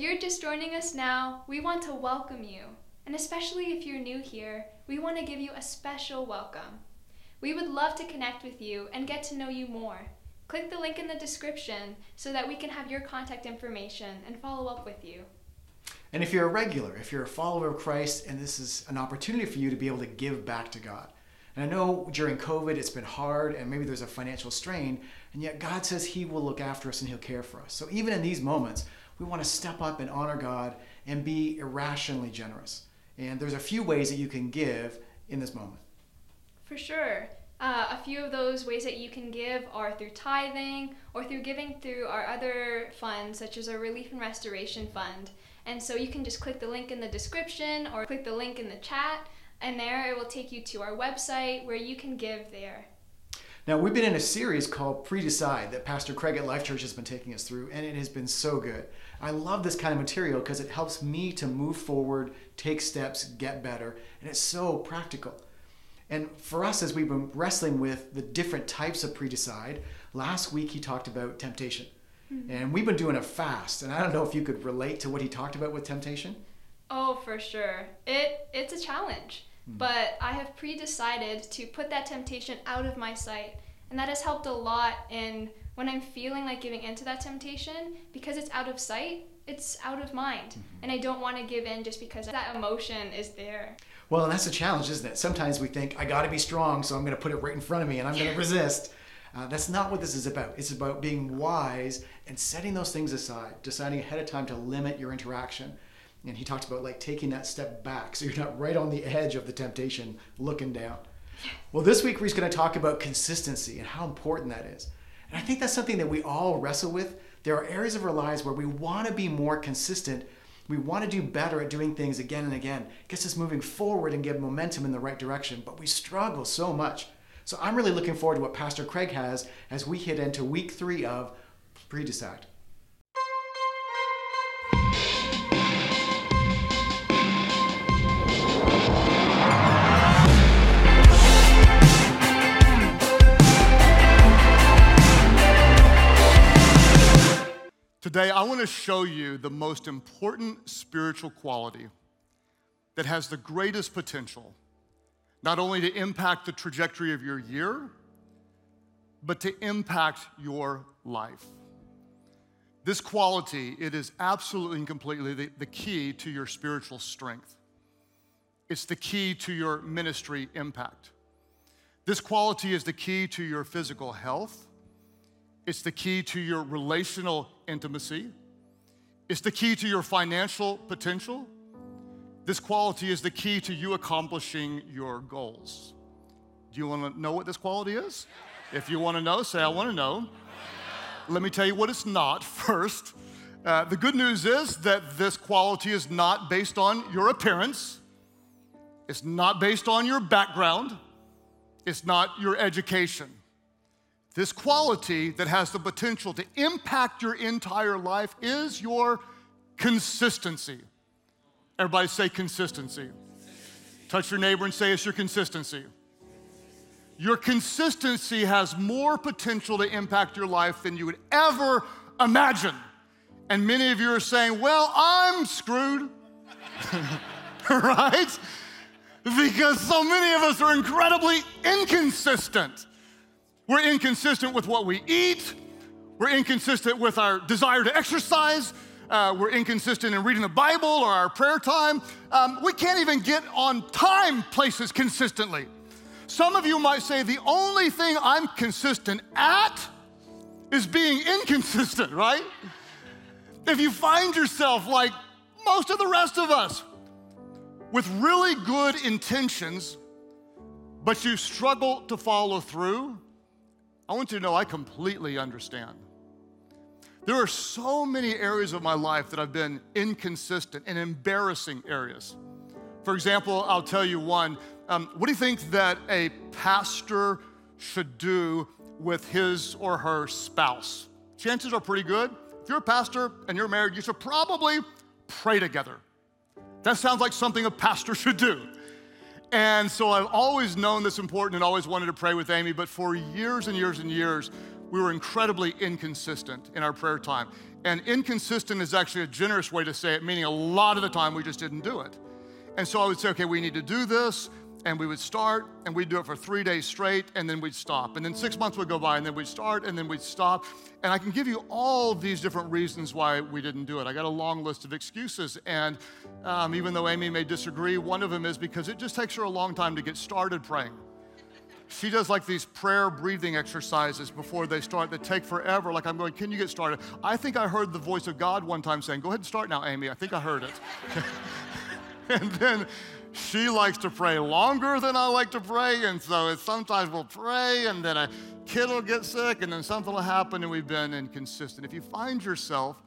If you're just joining us now, we want to welcome you. And especially if you're new here, we want to give you a special welcome. We would love to connect with you and get to know you more. Click the link in the description so that we can have your contact information and follow up with you. And if you're a regular, if you're a follower of Christ, and this is an opportunity for you to be able to give back to God. And I know during COVID it's been hard and maybe there's a financial strain, and yet God says He will look after us and He'll care for us. So even in these moments, we want to step up and honor God and be irrationally generous. And there's a few ways that you can give in this moment. For sure. Uh, a few of those ways that you can give are through tithing or through giving through our other funds, such as our Relief and Restoration Fund. And so you can just click the link in the description or click the link in the chat, and there it will take you to our website where you can give there. Now, we've been in a series called Pre Decide that Pastor Craig at Life Church has been taking us through, and it has been so good. I love this kind of material because it helps me to move forward, take steps, get better, and it's so practical. And for us, as we've been wrestling with the different types of pre decide, last week he talked about temptation. Mm-hmm. And we've been doing a fast, and I don't know if you could relate to what he talked about with temptation. Oh, for sure. It it's a challenge. Mm-hmm. But I have pre-decided to put that temptation out of my sight, and that has helped a lot in when I'm feeling like giving into that temptation because it's out of sight, it's out of mind. Mm-hmm. And I don't want to give in just because that emotion is there. Well, and that's the challenge, isn't it? Sometimes we think, I got to be strong, so I'm going to put it right in front of me and I'm going to resist. Uh, that's not what this is about. It's about being wise and setting those things aside, deciding ahead of time to limit your interaction. And he talked about like taking that step back so you're not right on the edge of the temptation looking down. Well, this week we're just going to talk about consistency and how important that is. And I think that's something that we all wrestle with. There are areas of our lives where we want to be more consistent. We want to do better at doing things again and again. It gets us moving forward and get momentum in the right direction, but we struggle so much. So I'm really looking forward to what Pastor Craig has as we hit into week three of Pre-Decide. Today, I want to show you the most important spiritual quality that has the greatest potential not only to impact the trajectory of your year, but to impact your life. This quality, it is absolutely and completely the, the key to your spiritual strength. It's the key to your ministry impact. This quality is the key to your physical health. It's the key to your relational intimacy. It's the key to your financial potential. This quality is the key to you accomplishing your goals. Do you want to know what this quality is? If you want to know, say, I want to know. Let me tell you what it's not first. Uh, the good news is that this quality is not based on your appearance, it's not based on your background, it's not your education. This quality that has the potential to impact your entire life is your consistency. Everybody say consistency. Touch your neighbor and say it's your consistency. Your consistency has more potential to impact your life than you would ever imagine. And many of you are saying, Well, I'm screwed. right? Because so many of us are incredibly inconsistent. We're inconsistent with what we eat, we're inconsistent with our desire to exercise, uh, we're inconsistent in reading the Bible or our prayer time. Um, we can't even get on time places consistently. Some of you might say, the only thing I'm consistent at is being inconsistent, right? If you find yourself like most of the rest of us with really good intentions, but you struggle to follow through, I want you to know I completely understand. There are so many areas of my life that I've been inconsistent and embarrassing areas. For example, I'll tell you one. Um, what do you think that a pastor should do with his or her spouse? Chances are pretty good. If you're a pastor and you're married, you should probably pray together. That sounds like something a pastor should do. And so I've always known this important and always wanted to pray with Amy, but for years and years and years, we were incredibly inconsistent in our prayer time. And inconsistent is actually a generous way to say it, meaning a lot of the time we just didn't do it. And so I would say, okay, we need to do this. And we would start and we'd do it for three days straight and then we'd stop. And then six months would go by and then we'd start and then we'd stop. And I can give you all these different reasons why we didn't do it. I got a long list of excuses. And um, even though Amy may disagree, one of them is because it just takes her a long time to get started praying. She does like these prayer breathing exercises before they start that take forever. Like I'm going, can you get started? I think I heard the voice of God one time saying, go ahead and start now, Amy. I think I heard it. and then she likes to pray longer than I like to pray, and so it's sometimes we'll pray, and then a kid will get sick, and then something will happen, and we've been inconsistent. If you find yourself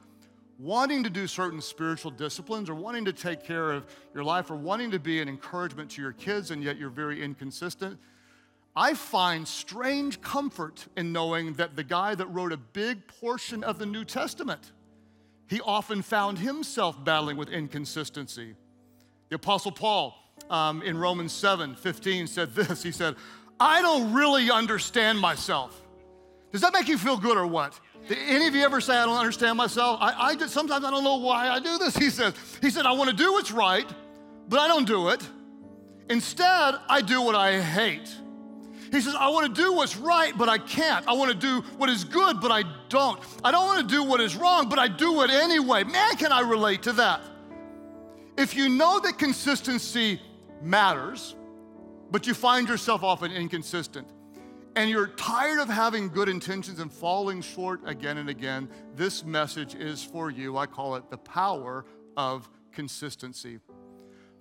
wanting to do certain spiritual disciplines, or wanting to take care of your life, or wanting to be an encouragement to your kids, and yet you're very inconsistent, I find strange comfort in knowing that the guy that wrote a big portion of the New Testament, he often found himself battling with inconsistency. The Apostle Paul um, in Romans 7 15 said this He said, I don't really understand myself. Does that make you feel good or what? Did any of you ever say, I don't understand myself? I, I sometimes I don't know why I do this. He says, he said, I want to do what's right, but I don't do it. Instead, I do what I hate. He says, I want to do what's right, but I can't. I want to do what is good, but I don't. I don't want to do what is wrong, but I do it anyway. Man, can I relate to that? If you know that consistency matters, but you find yourself often inconsistent, and you're tired of having good intentions and falling short again and again, this message is for you. I call it the power of consistency.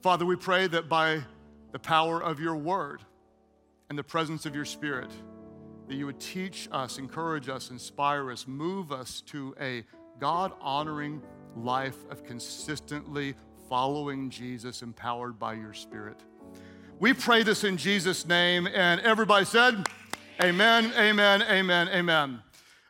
Father, we pray that by the power of your word and the presence of your spirit, that you would teach us, encourage us, inspire us, move us to a God honoring life of consistently following Jesus, empowered by your Spirit. We pray this in Jesus' name, and everybody said, Amen, amen, amen, amen.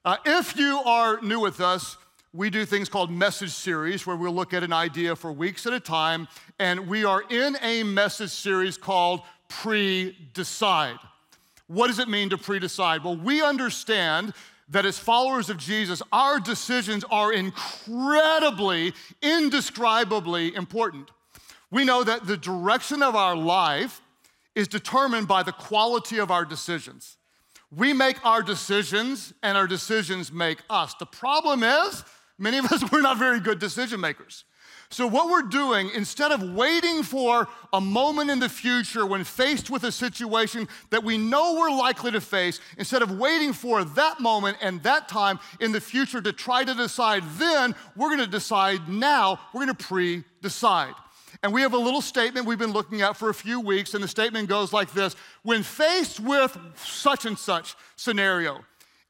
Uh, if you are new with us, we do things called message series where we'll look at an idea for weeks at a time, and we are in a message series called Pre Decide. What does it mean to pre decide? Well, we understand that as followers of Jesus, our decisions are incredibly, indescribably important. We know that the direction of our life is determined by the quality of our decisions. We make our decisions, and our decisions make us. The problem is, many of us, we're not very good decision makers. So, what we're doing, instead of waiting for a moment in the future when faced with a situation that we know we're likely to face, instead of waiting for that moment and that time in the future to try to decide then, we're gonna decide now, we're gonna pre decide. And we have a little statement we've been looking at for a few weeks, and the statement goes like this When faced with such and such scenario,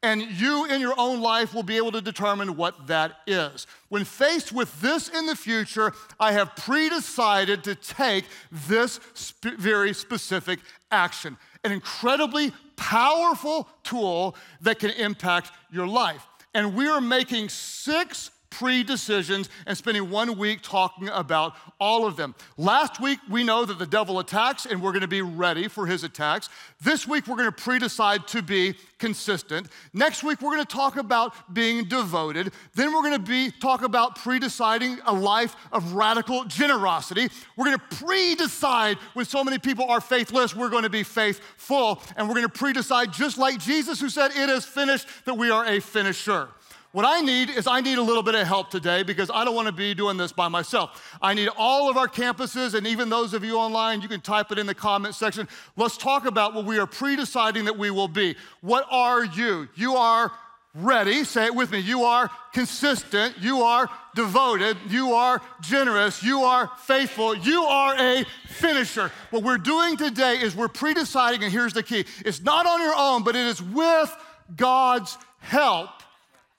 and you in your own life will be able to determine what that is. When faced with this in the future, I have pre decided to take this sp- very specific action. An incredibly powerful tool that can impact your life. And we are making six pre decisions and spending one week talking about all of them. Last week, we know that the devil attacks and we're going to be ready for his attacks. This week, we're going to pre decide to be consistent. Next week, we're going to talk about being devoted. Then, we're going to be talk about pre deciding a life of radical generosity. We're going to pre decide when so many people are faithless, we're going to be faithful. And we're going to pre decide, just like Jesus, who said, It is finished, that we are a finisher. What I need is I need a little bit of help today because I don't want to be doing this by myself. I need all of our campuses and even those of you online, you can type it in the comment section. Let's talk about what we are pre deciding that we will be. What are you? You are ready, say it with me. You are consistent, you are devoted, you are generous, you are faithful, you are a finisher. What we're doing today is we're pre deciding, and here's the key it's not on your own, but it is with God's help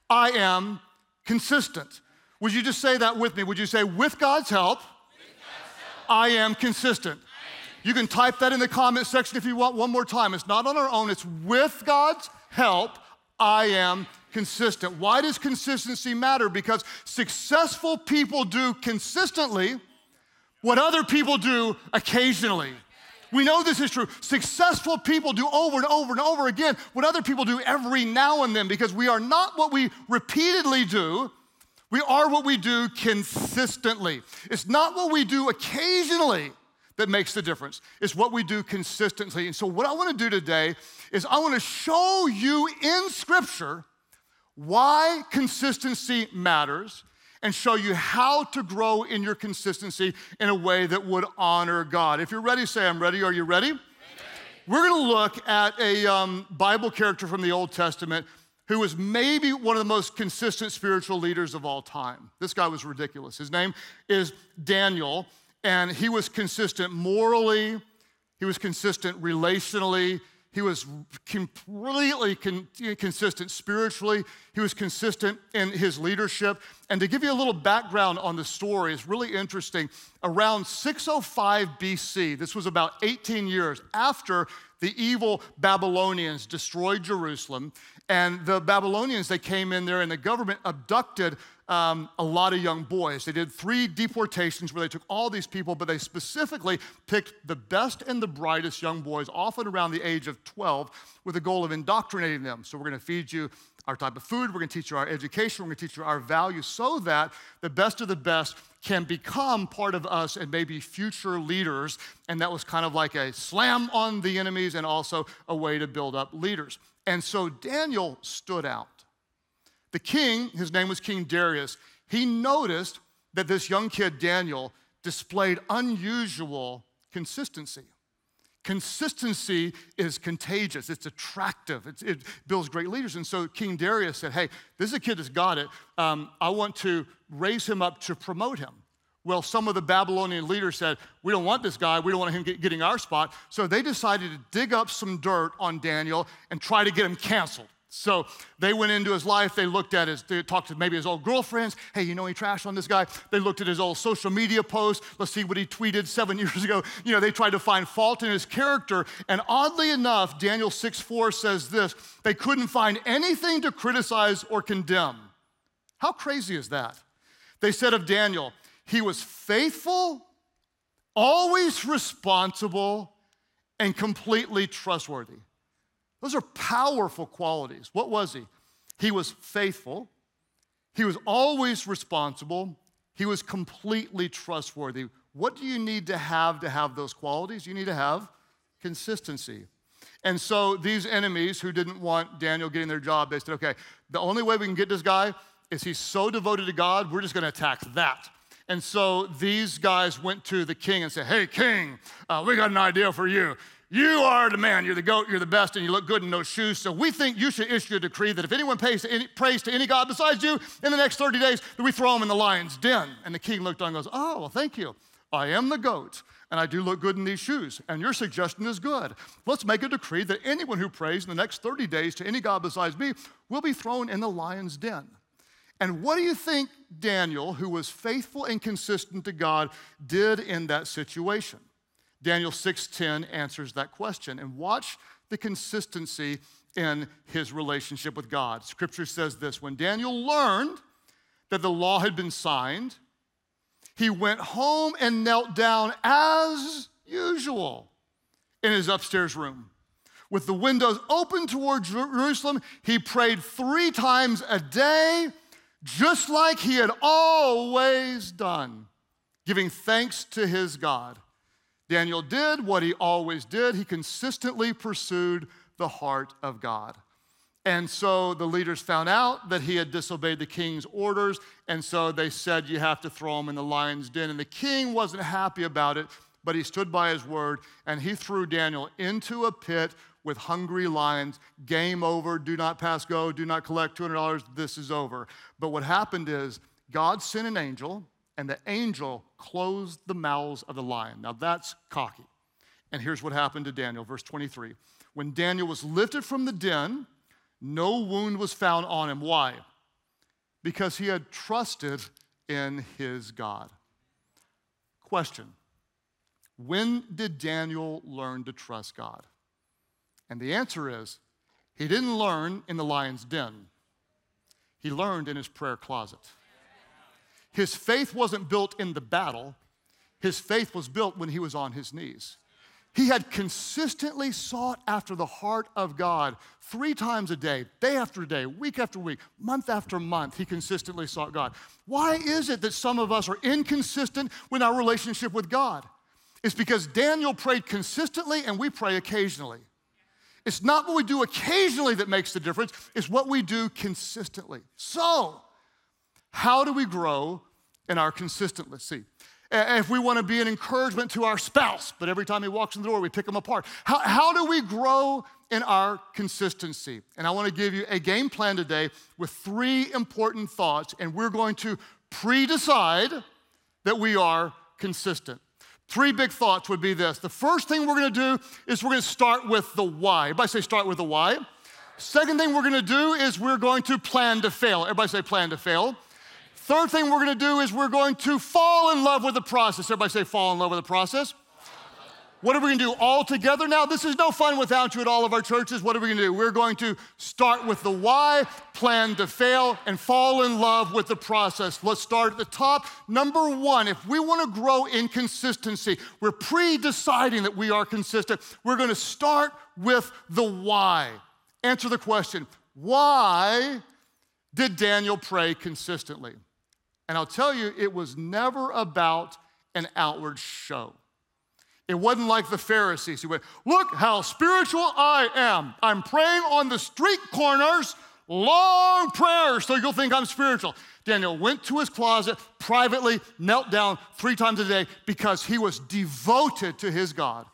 I am consistent. Would you just say that with me? Would you say, with God's help, with God's help I am consistent? I am. You can type that in the comment section if you want one more time. It's not on our own, it's with God's help, I am consistent. Why does consistency matter? Because successful people do consistently what other people do occasionally. We know this is true. Successful people do over and over and over again what other people do every now and then because we are not what we repeatedly do, We are what we do consistently. It's not what we do occasionally that makes the difference. It's what we do consistently. And so, what I want to do today is I want to show you in Scripture why consistency matters and show you how to grow in your consistency in a way that would honor God. If you're ready, say, I'm ready. Are you ready? ready. We're going to look at a um, Bible character from the Old Testament who was maybe one of the most consistent spiritual leaders of all time. This guy was ridiculous. His name is Daniel, and he was consistent morally, he was consistent relationally, he was completely con- consistent spiritually. He was consistent in his leadership. And to give you a little background on the story, it's really interesting. Around 605 BC, this was about 18 years after the evil Babylonians destroyed Jerusalem, and the Babylonians, they came in there and the government abducted um, a lot of young boys. They did three deportations where they took all these people, but they specifically picked the best and the brightest young boys, often around the age of 12, with the goal of indoctrinating them. So we're going to feed you our type of food, we're going to teach you our education, we're going to teach you our values so that the best of the best can become part of us and maybe future leaders. And that was kind of like a slam on the enemies and also a way to build up leaders. And so Daniel stood out. The king, his name was King Darius, he noticed that this young kid, Daniel, displayed unusual consistency. Consistency is contagious, it's attractive, it's, it builds great leaders. And so King Darius said, Hey, this is a kid that's got it. Um, I want to raise him up to promote him. Well, some of the Babylonian leaders said, We don't want this guy. We don't want him get, getting our spot. So they decided to dig up some dirt on Daniel and try to get him canceled. So they went into his life. They looked at his, they talked to maybe his old girlfriends. Hey, you know, he trashed on this guy. They looked at his old social media posts. Let's see what he tweeted seven years ago. You know, they tried to find fault in his character. And oddly enough, Daniel 6 4 says this they couldn't find anything to criticize or condemn. How crazy is that? They said of Daniel, he was faithful, always responsible, and completely trustworthy. Those are powerful qualities. What was he? He was faithful, he was always responsible, he was completely trustworthy. What do you need to have to have those qualities? You need to have consistency. And so these enemies who didn't want Daniel getting their job, they said, okay, the only way we can get this guy is he's so devoted to God, we're just going to attack that. And so these guys went to the king and said, Hey, king, uh, we got an idea for you. You are the man, you're the goat, you're the best, and you look good in those shoes. So we think you should issue a decree that if anyone pays to any, prays to any God besides you in the next 30 days, that we throw him in the lion's den. And the king looked on and goes, Oh, well, thank you. I am the goat, and I do look good in these shoes, and your suggestion is good. Let's make a decree that anyone who prays in the next 30 days to any God besides me will be thrown in the lion's den. And what do you think Daniel, who was faithful and consistent to God, did in that situation? Daniel 6:10 answers that question. And watch the consistency in his relationship with God. Scripture says this, when Daniel learned that the law had been signed, he went home and knelt down as usual in his upstairs room. With the windows open toward Jerusalem, he prayed 3 times a day just like he had always done, giving thanks to his God. Daniel did what he always did, he consistently pursued the heart of God. And so the leaders found out that he had disobeyed the king's orders, and so they said, You have to throw him in the lion's den. And the king wasn't happy about it, but he stood by his word, and he threw Daniel into a pit with hungry lions. Game over. Do not pass go. Do not collect $200. This is over. But what happened is God sent an angel, and the angel closed the mouths of the lion. Now that's cocky. And here's what happened to Daniel, verse 23. When Daniel was lifted from the den, no wound was found on him. Why? Because he had trusted in his God. Question When did Daniel learn to trust God? And the answer is he didn't learn in the lion's den, he learned in his prayer closet. His faith wasn't built in the battle, his faith was built when he was on his knees. He had consistently sought after the heart of God three times a day, day after day, week after week, month after month. He consistently sought God. Why is it that some of us are inconsistent with our relationship with God? It's because Daniel prayed consistently and we pray occasionally. It's not what we do occasionally that makes the difference, it's what we do consistently. So, how do we grow in our consistency? if we want to be an encouragement to our spouse, but every time he walks in the door, we pick him apart. How, how do we grow in our consistency? And I want to give you a game plan today with three important thoughts, and we're going to pre decide that we are consistent. Three big thoughts would be this. The first thing we're going to do is we're going to start with the why. Everybody say, start with the why. Second thing we're going to do is we're going to plan to fail. Everybody say, plan to fail. Third thing we're going to do is we're going to fall in love with the process. Everybody say, fall in love with the process. What are we going to do all together now? This is no fun without you at all of our churches. What are we going to do? We're going to start with the why, plan to fail, and fall in love with the process. Let's start at the top. Number one, if we want to grow in consistency, we're pre deciding that we are consistent. We're going to start with the why. Answer the question why did Daniel pray consistently? And I'll tell you, it was never about an outward show. It wasn't like the Pharisees who went, Look how spiritual I am. I'm praying on the street corners, long prayers, so you'll think I'm spiritual. Daniel went to his closet privately, knelt down three times a day because he was devoted to his God.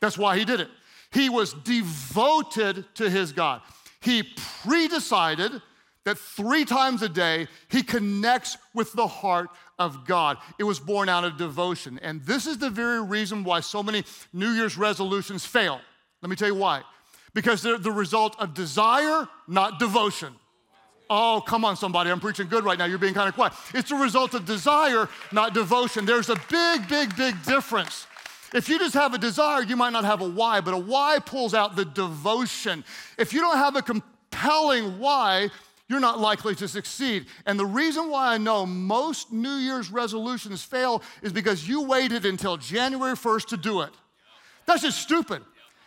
That's why he did it. He was devoted to his God. He pre decided that three times a day he connects with the heart of God. It was born out of devotion. And this is the very reason why so many New Year's resolutions fail. Let me tell you why. Because they're the result of desire, not devotion. Oh, come on, somebody. I'm preaching good right now. You're being kind of quiet. It's a result of desire, not devotion. There's a big, big, big difference. If you just have a desire, you might not have a why, but a why pulls out the devotion. If you don't have a compelling why, you're not likely to succeed. And the reason why I know most New Year's resolutions fail is because you waited until January 1st to do it. That's just stupid.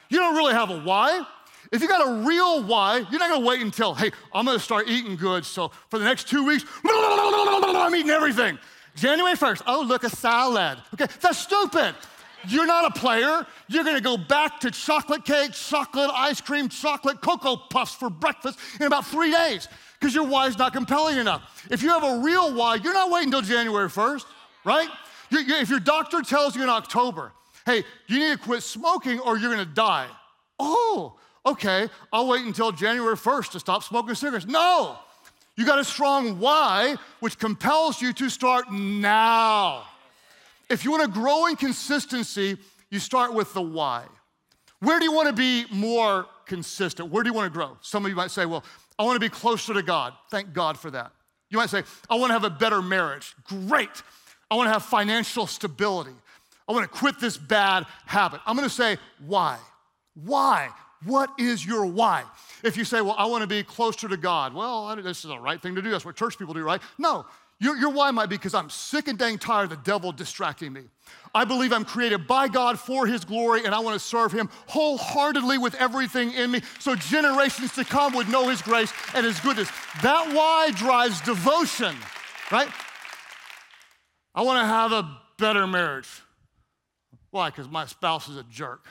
You don't really have a why. If you got a real why, you're not gonna wait until, hey, I'm gonna start eating good. So for the next two weeks, I'm eating everything. January 1st, oh, look, a salad. Okay, that's stupid. You're not a player. You're gonna go back to chocolate cake, chocolate ice cream, chocolate cocoa puffs for breakfast in about three days because your why is not compelling enough. If you have a real why, you're not waiting until January 1st, right? you you if your doctor tells you in October, hey, you need to quit smoking or you're gonna die. Oh, okay, I'll wait until January 1st to stop smoking cigarettes. No, you got a strong why, which compels you to start now. If you wanna grow in consistency, you start with the why. Where do you wanna be more consistent? Where do you wanna grow? Some of you might say, well, I want to be closer to God. Thank God for that. You might say, I want to have a better marriage. Great. I want to have financial stability. I want to quit this bad habit. I'm going to say, why? Why? What is your why? If you say, well, I want to be closer to God, well, this is the right thing to do. That's what church people do, right? No, your, your why might be because I'm sick and dang tired of the devil distracting me. I believe I'm created by God for His glory, and I want to serve Him wholeheartedly with everything in me so generations to come would know His grace and His goodness. That why drives devotion, right? I want to have a better marriage. Why? Because my spouse is a jerk.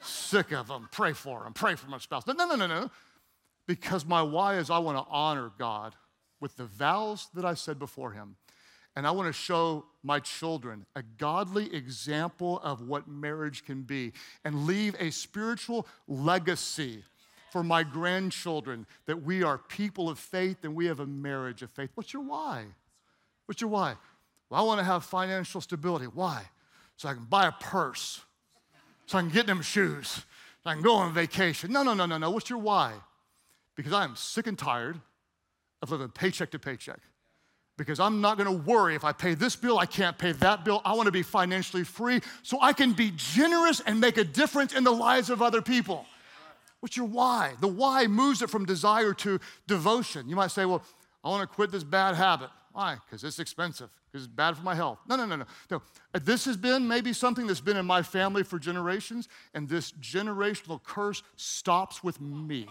Sick of him. Pray for him. Pray for my spouse. No, no, no, no, no. Because my why is I want to honor God with the vows that I said before him. And I want to show my children a godly example of what marriage can be and leave a spiritual legacy for my grandchildren that we are people of faith and we have a marriage of faith. What's your why? What's your why? Well, I want to have financial stability. Why? So I can buy a purse, so I can get them shoes, so I can go on vacation. No, no, no, no, no. What's your why? Because I am sick and tired of living paycheck to paycheck. Because I'm not gonna worry if I pay this bill, I can't pay that bill. I wanna be financially free so I can be generous and make a difference in the lives of other people. What's your why? The why moves it from desire to devotion. You might say, Well, I wanna quit this bad habit. Why? Because it's expensive, because it's bad for my health. No, no, no, no. No. Uh, this has been maybe something that's been in my family for generations, and this generational curse stops with me.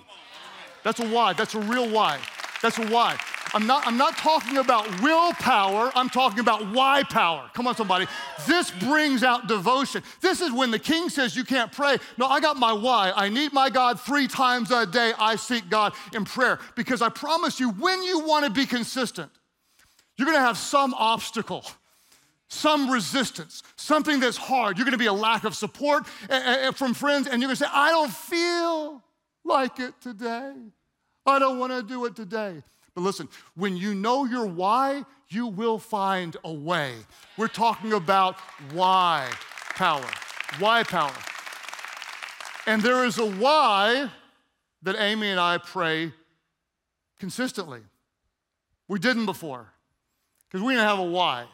That's a why. That's a real why. That's why. I'm not, I'm not talking about willpower, I'm talking about why power. Come on, somebody. This brings out devotion. This is when the king says you can't pray. No, I got my why. I need my God three times a day. I seek God in prayer because I promise you, when you want to be consistent, you're going to have some obstacle some resistance, something that's hard. You're going to be a lack of support eh, eh, eh, from friends, and you're going to say, I don't feel like it today. I don't want to do it today. But listen, when you know your why, you will find a way. We're talking about why power. Why power. And there is a why that Amy and I pray consistently. We didn't before because we didn't have a why.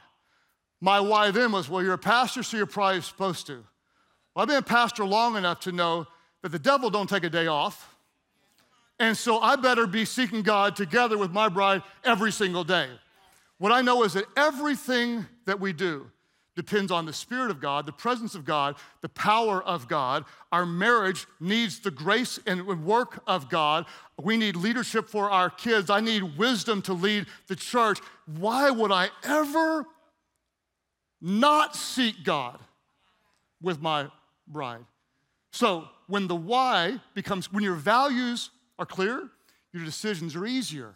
My why then was, well, you're a pastor, so you're probably supposed to. Well, I've been a pastor long enough to know that the devil don't take a day off. And so I better be seeking God together with my bride every single day. What I know is that everything that we do depends on the Spirit of God, the presence of God, the power of God. Our marriage needs the grace and work of God. We need leadership for our kids. I need wisdom to lead the church. Why would I ever not seek God with my bride? So, when the why becomes, when your values are clear, your decisions are easier.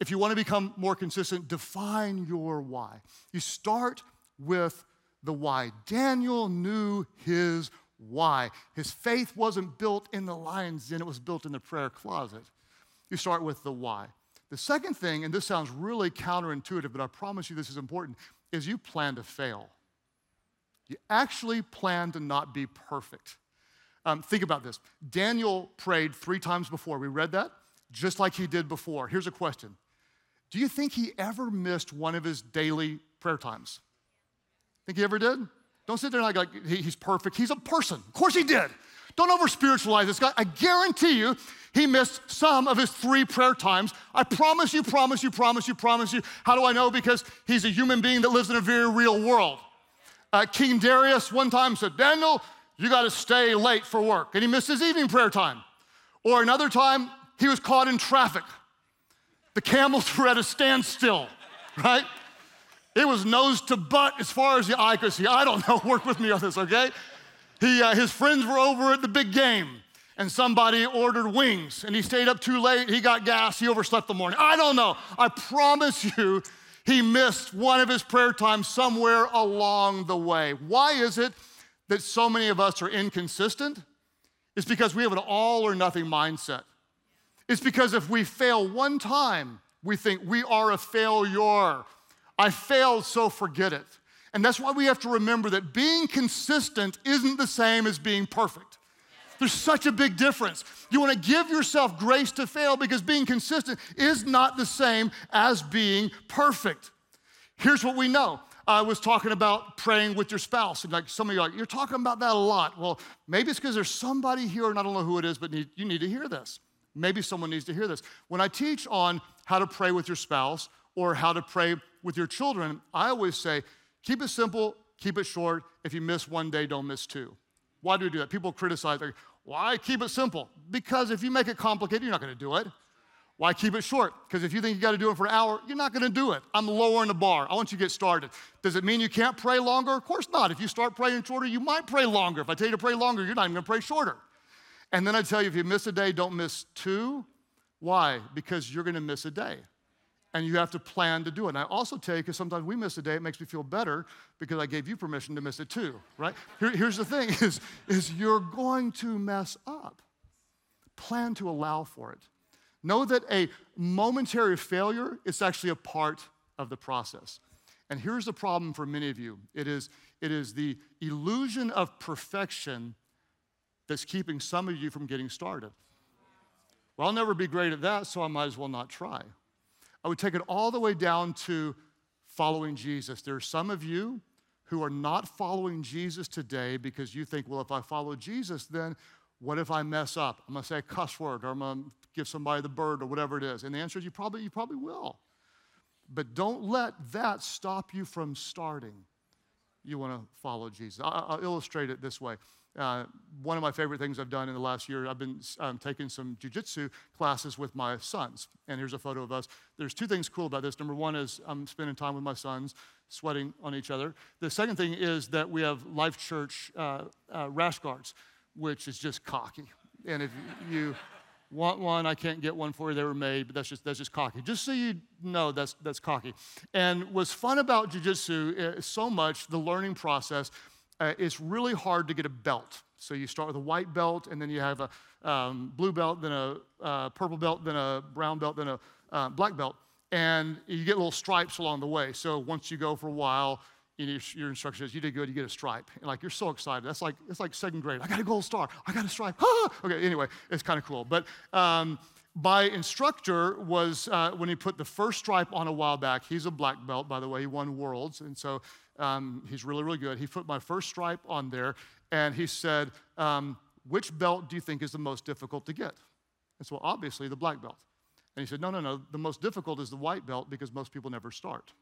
If you want to become more consistent, define your why. You start with the why. Daniel knew his why. His faith wasn't built in the lion's den, it was built in the prayer closet. You start with the why. The second thing, and this sounds really counterintuitive, but I promise you this is important, is you plan to fail. You actually plan to not be perfect. Um, think about this. Daniel prayed three times before. We read that, just like he did before. Here's a question Do you think he ever missed one of his daily prayer times? Think he ever did? Don't sit there and like, like he's perfect. He's a person. Of course he did. Don't over spiritualize this guy. I guarantee you, he missed some of his three prayer times. I promise you, promise you, promise you, promise you. How do I know? Because he's a human being that lives in a very real world. Uh, King Darius one time said, Daniel, you got to stay late for work. And he missed his evening prayer time. Or another time, he was caught in traffic. The camels were at a standstill, right? It was nose to butt as far as the eye could see. I don't know. Work with me on this, okay? He, uh, his friends were over at the big game, and somebody ordered wings, and he stayed up too late. He got gas. He overslept the morning. I don't know. I promise you, he missed one of his prayer times somewhere along the way. Why is it that so many of us are inconsistent is because we have an all or nothing mindset. It's because if we fail one time, we think we are a failure. I failed, so forget it. And that's why we have to remember that being consistent isn't the same as being perfect. There's such a big difference. You want to give yourself grace to fail because being consistent is not the same as being perfect. Here's what we know I was talking about praying with your spouse. And like some of you are like, you're talking about that a lot. Well, maybe it's because there's somebody here, and I don't know who it is, but need, you need to hear this. Maybe someone needs to hear this. When I teach on how to pray with your spouse or how to pray with your children, I always say, keep it simple, keep it short. If you miss one day, don't miss two. Why do we do that? People criticize, like, why keep it simple? Because if you make it complicated, you're not going to do it. Why keep it short? Because if you think you got to do it for an hour, you're not going to do it. I'm lowering the bar. I want you to get started. Does it mean you can't pray longer? Of course not. If you start praying shorter, you might pray longer. If I tell you to pray longer, you're not even going to pray shorter. And then I tell you, if you miss a day, don't miss two. Why? Because you're going to miss a day. And you have to plan to do it. And I also tell you, because sometimes we miss a day, it makes me feel better because I gave you permission to miss it too, right? Here, here's the thing is, is you're going to mess up. Plan to allow for it. Know that a momentary failure is actually a part of the process. And here's the problem for many of you it is, it is the illusion of perfection that's keeping some of you from getting started. Well, I'll never be great at that, so I might as well not try. I would take it all the way down to following Jesus. There are some of you who are not following Jesus today because you think, well, if I follow Jesus, then what if I mess up? I'm gonna say a cuss word or I'm gonna give somebody the bird or whatever it is. And the answer is you probably, you probably will. But don't let that stop you from starting. You want to follow Jesus. I'll illustrate it this way. Uh, one of my favorite things I've done in the last year, I've been um, taking some jujitsu classes with my sons. And here's a photo of us. There's two things cool about this. Number one is I'm spending time with my sons, sweating on each other. The second thing is that we have Life Church uh, uh, rash guards, which is just cocky. And if you want one, I can't get one for you. They were made, but that's just that's just cocky. Just so you know, that's that's cocky. And what's fun about jujitsu uh, so much the learning process. Uh, it's really hard to get a belt. So you start with a white belt, and then you have a um, blue belt, then a uh, purple belt, then a brown belt, then a uh, black belt, and you get little stripes along the way. So once you go for a while, you know, your instructor says you did good, you get a stripe. And like you're so excited. That's like it's like second grade. I got a gold star. I got a stripe. Ah! Okay, anyway, it's kind of cool. But um, my instructor was uh, when he put the first stripe on a while back. He's a black belt, by the way. He won worlds, and so um, he's really, really good. He put my first stripe on there, and he said, um, "Which belt do you think is the most difficult to get?" And so, obviously, the black belt. And he said, "No, no, no. The most difficult is the white belt because most people never start."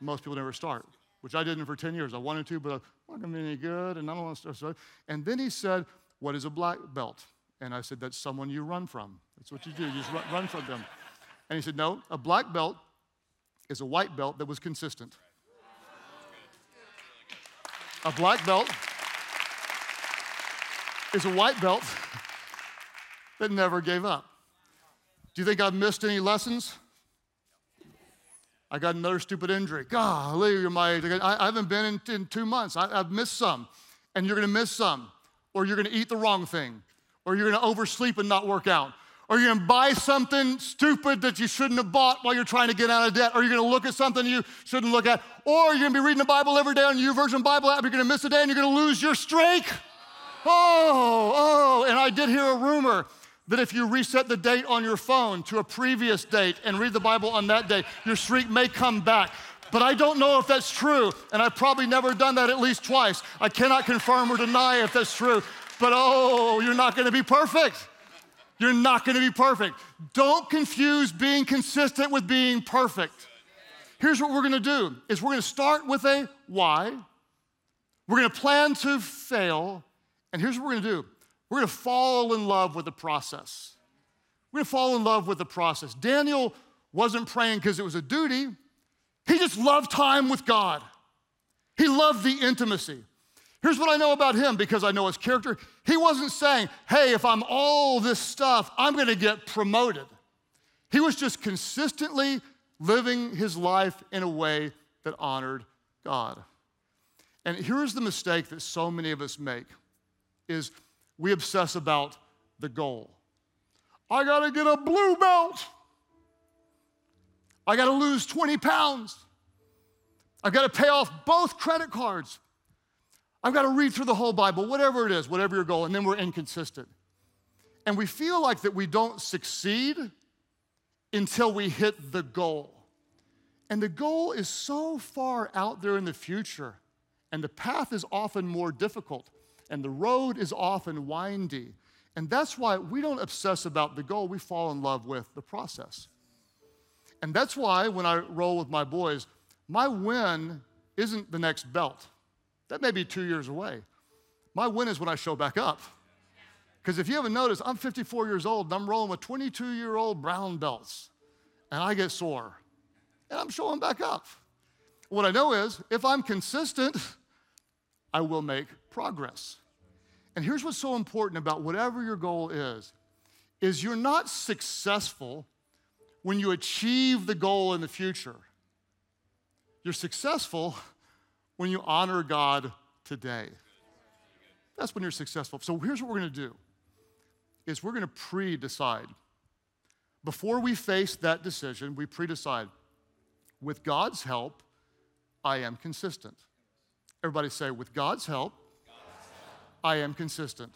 Most people never start, which I didn't for 10 years. I wanted to, but I wasn't any good, and I don't want to start. And then he said, What is a black belt? And I said, That's someone you run from. That's what you do, you just run from them. And he said, No, a black belt is a white belt that was consistent. A black belt is a white belt that never gave up. Do you think I've missed any lessons? I got another stupid injury. Golly, you're my age. I, haven't been in, in two months. I, have missed some. And you're going to miss some. Or you're going to eat the wrong thing. Or you're going to oversleep and not work out. Or you're going to buy something stupid that you shouldn't have bought while you're trying to get out of debt. Or you're going to look at something you shouldn't look at. Or you're going to be reading the Bible every day on your YouVersion Bible app. You're going to miss a day and you're going to lose your streak. Oh, oh. And I did hear a rumor that if you reset the date on your phone to a previous date and read the Bible on that day, your streak may come back. But I don't know if that's true, and I've probably never done that at least twice. I cannot confirm or deny if that's true. But oh, you're not gonna be perfect. You're not gonna be perfect. Don't confuse being consistent with being perfect. Here's what we're gonna do is we're gonna start with a why. We're gonna plan to fail, and here's what we're gonna do we're going to fall in love with the process. We're going to fall in love with the process. Daniel wasn't praying because it was a duty, he just loved time with God. He loved the intimacy. Here's what I know about him because I know his character. He wasn't saying, hey, if I'm all this stuff, I'm going to get promoted. He was just consistently living his life in a way that honored God. And here's the mistake that so many of us make is we obsess about the goal. I gotta get a blue belt. I gotta lose 20 pounds. I've gotta pay off both credit cards. I've gotta read through the whole Bible, whatever it is, whatever your goal, and then we're inconsistent. And we feel like that we don't succeed until we hit the goal. And the goal is so far out there in the future, and the path is often more difficult and the road is often windy. And that's why we don't obsess about the goal, we fall in love with the process. And that's why when I roll with my boys, my win isn't the next belt. That may be two years away. My win is when I show back up. Because if you haven't noticed, I'm 54 years old and I'm rolling with 22 year old brown belts, and I get sore, and I'm showing back up. What I know is if I'm consistent, I will make progress. And here's what's so important about whatever your goal is is you're not successful when you achieve the goal in the future. You're successful when you honor God today. That's when you're successful. So here's what we're going to do is we're going to pre-decide. Before we face that decision, we pre-decide with God's help, I am consistent. Everybody say, with God's help, I am consistent.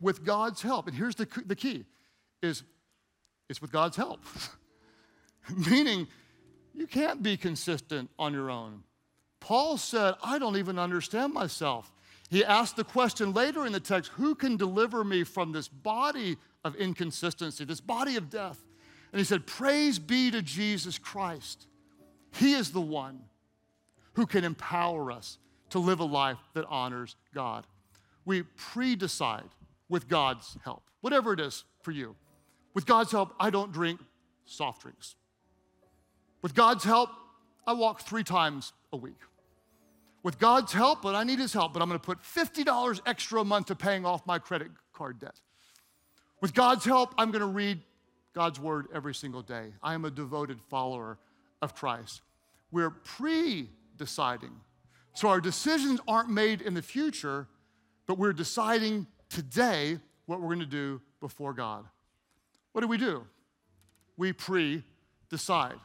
With God's help. And here's the, the key is it's with God's help. Meaning, you can't be consistent on your own. Paul said, I don't even understand myself. He asked the question later in the text who can deliver me from this body of inconsistency, this body of death? And he said, Praise be to Jesus Christ. He is the one who can empower us to live a life that honors God. We pre decide with God's help, whatever it is for you. With God's help, I don't drink soft drinks. With God's help, I walk three times a week. With God's help, but I need His help, but I'm gonna put $50 extra a month to paying off my credit card debt. With God's help, I'm gonna read God's Word every single day. I am a devoted follower of Christ. We're pre deciding. So our decisions aren't made in the future, but we're deciding today what we're gonna do before God. What do we do? We pre decide.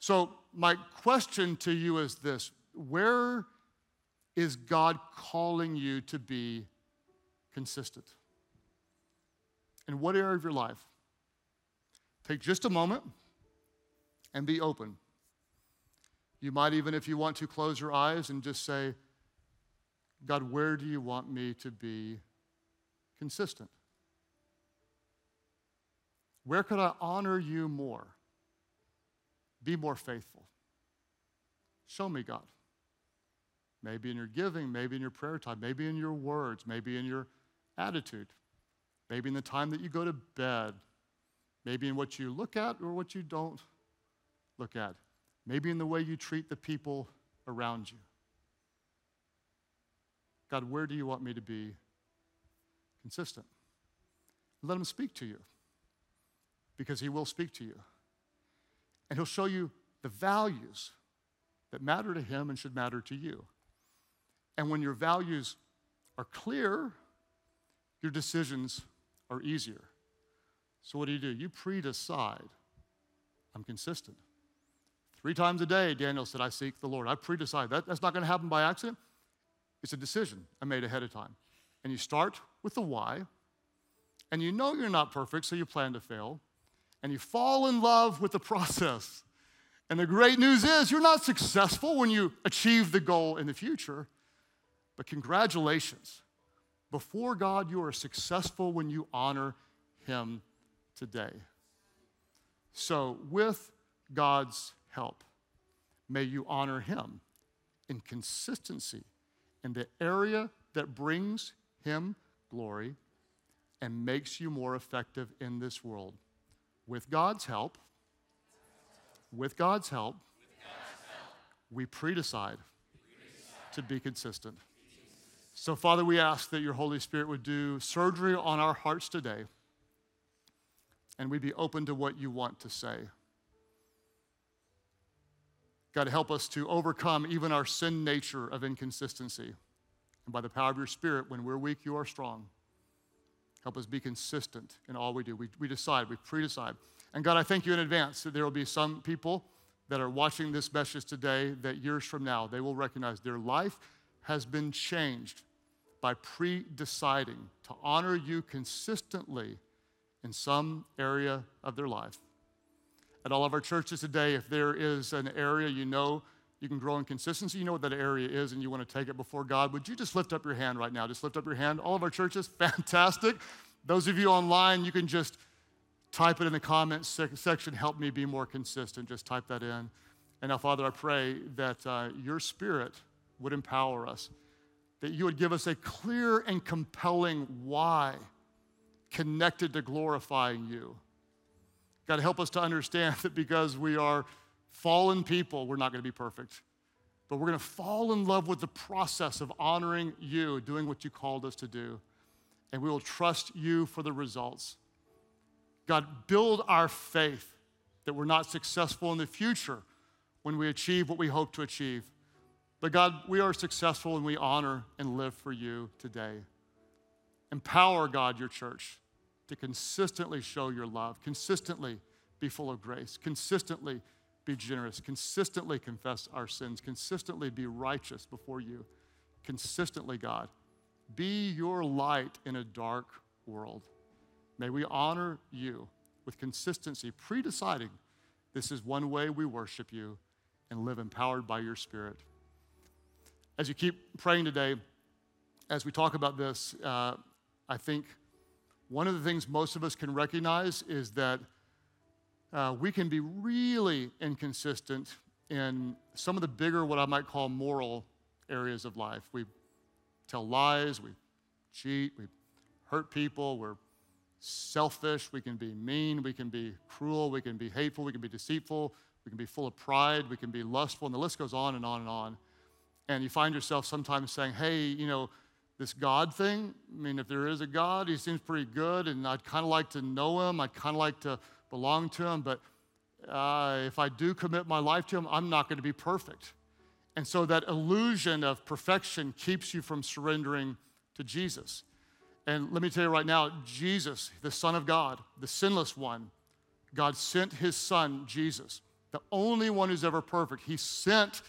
So, my question to you is this Where is God calling you to be consistent? In what area of your life? Take just a moment and be open. You might even, if you want to, close your eyes and just say, God, where do you want me to be consistent? Where could I honor you more? Be more faithful. Show me, God. Maybe in your giving, maybe in your prayer time, maybe in your words, maybe in your attitude, maybe in the time that you go to bed, maybe in what you look at or what you don't look at, maybe in the way you treat the people around you. God, where do you want me to be consistent? Let him speak to you because he will speak to you. And he'll show you the values that matter to him and should matter to you. And when your values are clear, your decisions are easier. So, what do you do? You pre decide. I'm consistent. Three times a day, Daniel said, I seek the Lord. I pre decide. That, that's not going to happen by accident. It's a decision I made ahead of time. And you start with the why, and you know you're not perfect, so you plan to fail and you fall in love with the process. And the great news is you're not successful when you achieve the goal in the future, but congratulations. Before God, you are successful when you honor Him today. So, with God's help, may you honor Him in consistency in the area that brings Him glory and makes you more effective in this world with God's help, with God's help, we pre-decide to be consistent. So, Father, we ask that your Holy Spirit would do surgery on our hearts today and we'd be open to what you want to say. God, help us to overcome even our sin nature of inconsistency. And by the power of your Spirit, when we're weak, you are strong. Help us be consistent in all we do. We, we decide, we pre decide. And God, I thank you in advance that there will be some people that are watching this message today that years from now they will recognize their life has been changed by pre deciding to honor you consistently in some area of their life. At all of our churches today, if there is an area you know you can grow in consistency. You know what that area is, and you want to take it before God. Would you just lift up your hand right now? Just lift up your hand. All of our churches, fantastic. Those of you online, you can just type it in the comments section. Help me be more consistent. Just type that in. And now, Father, I pray that uh, your Spirit would empower us, that you would give us a clear and compelling why connected to glorifying you. God, help us to understand that because we are fallen people, we're not going to be perfect. But we're going to fall in love with the process of honoring you, doing what you called us to do. And we will trust you for the results. God, build our faith that we're not successful in the future when we achieve what we hope to achieve. But God, we are successful and we honor and live for you today. Empower, God, your church to consistently show your love, consistently be full of grace, consistently be generous, consistently confess our sins, consistently be righteous before you, consistently, God. Be your light in a dark world. May we honor you with consistency, pre deciding this is one way we worship you and live empowered by your Spirit. As you keep praying today, as we talk about this, uh, I think one of the things most of us can recognize is that uh, we can be really inconsistent in some of the bigger, what I might call moral areas of life. We tell lies, we cheat, we hurt people, we're selfish, we can be mean, we can be cruel, we can be hateful, we can be deceitful, we can be full of pride, we can be lustful, and the list goes on and on and on. And you find yourself sometimes saying, hey, you know, this God thing, I mean, if there is a God, he seems pretty good, and I'd kind of like to know him, I'd kind of like to belong to him, but uh, if I do commit my life to him, I'm not going to be perfect. And so that illusion of perfection keeps you from surrendering to Jesus. And let me tell you right now, Jesus, the Son of God, the sinless one, God sent his Son, Jesus, the only one who's ever perfect. He sent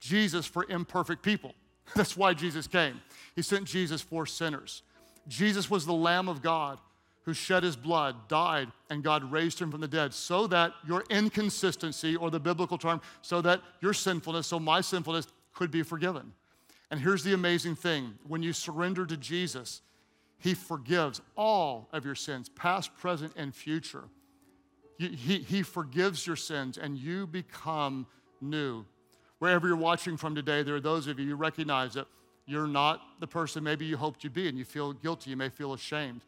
Jesus for imperfect people. That's why Jesus came. He sent Jesus for sinners. Jesus was the Lamb of God who shed his blood, died, and God raised him from the dead, so that your inconsistency, or the biblical term, so that your sinfulness, so my sinfulness, could be forgiven. And here's the amazing thing when you surrender to Jesus, he forgives all of your sins, past, present, and future. He, he forgives your sins, and you become new. Wherever you're watching from today, there are those of you who recognize that you're not the person maybe you hoped you'd be, and you feel guilty, you may feel ashamed.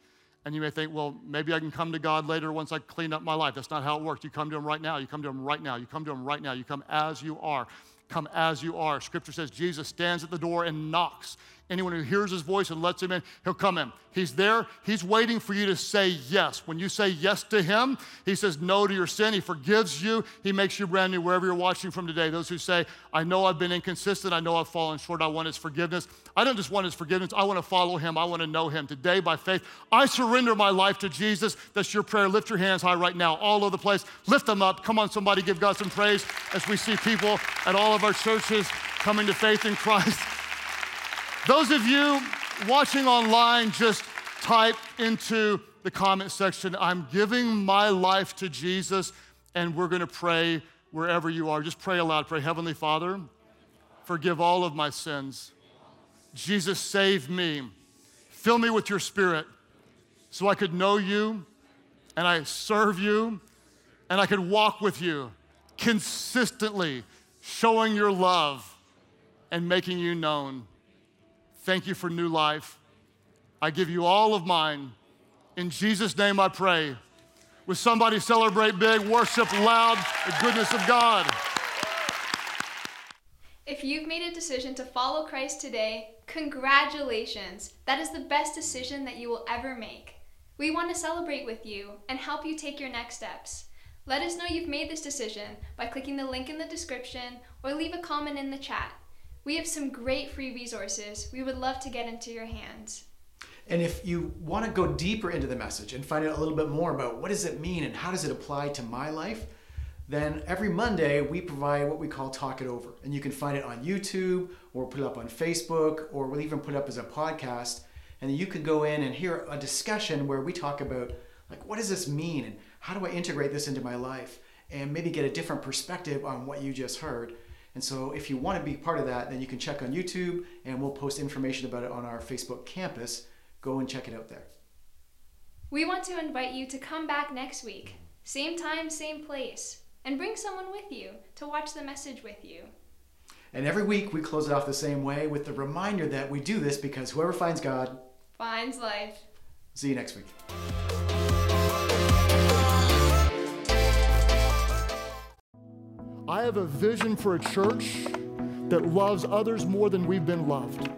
And you may think, well, maybe I can come to God later once I clean up my life. That's not how it works. You come to Him right now. You come to Him right now. You come to Him right now. You come as you are. Come as you are. Scripture says Jesus stands at the door and knocks. Anyone who hears his voice and lets him in, he'll come in. He's there. He's waiting for you to say yes. When you say yes to him, he says no to your sin. He forgives you. He makes you brand new wherever you're watching from today. Those who say, I know I've been inconsistent. I know I've fallen short. I want his forgiveness. I don't just want his forgiveness. I want to follow him. I want to know him. Today, by faith, I surrender my life to Jesus. That's your prayer. Lift your hands high right now, all over the place. Lift them up. Come on, somebody, give God some praise as we see people at all of our churches coming to faith in Christ. Those of you watching online, just type into the comment section, I'm giving my life to Jesus, and we're going to pray wherever you are. Just pray aloud. Pray, Heavenly Father, forgive all of my sins. Jesus, save me. Fill me with your spirit so I could know you and I serve you and I could walk with you consistently, showing your love and making you known. Thank you for new life. I give you all of mine. In Jesus' name I pray. With somebody celebrate big, worship loud the goodness of God. If you've made a decision to follow Christ today, congratulations. That is the best decision that you will ever make. We want to celebrate with you and help you take your next steps. Let us know you've made this decision by clicking the link in the description or leave a comment in the chat. We have some great free resources we would love to get into your hands. And if you want to go deeper into the message and find out a little bit more about what does it mean and how does it apply to my life, then every Monday we provide what we call Talk It Over. And you can find it on YouTube or put it up on Facebook or we'll even put it up as a podcast. And you can go in and hear a discussion where we talk about like what does this mean and how do I integrate this into my life and maybe get a different perspective on what you just heard. And so if you want to be part of that, then you can check on YouTube and we'll post information about it on our Facebook campus. Go and check it out there. We want to invite you to come back next week, same time, same place, and bring someone with you to watch the message with you. And every week we close it off the same way with the reminder that we do this because whoever finds God finds life. See you next week. I have a vision for a church that loves others more than we've been loved,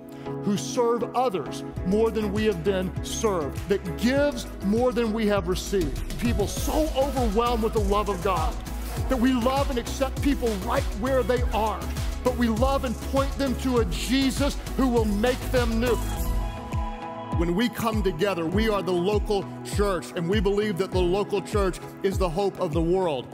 who serve others more than we have been served, that gives more than we have received. People so overwhelmed with the love of God that we love and accept people right where they are, but we love and point them to a Jesus who will make them new. When we come together, we are the local church, and we believe that the local church is the hope of the world.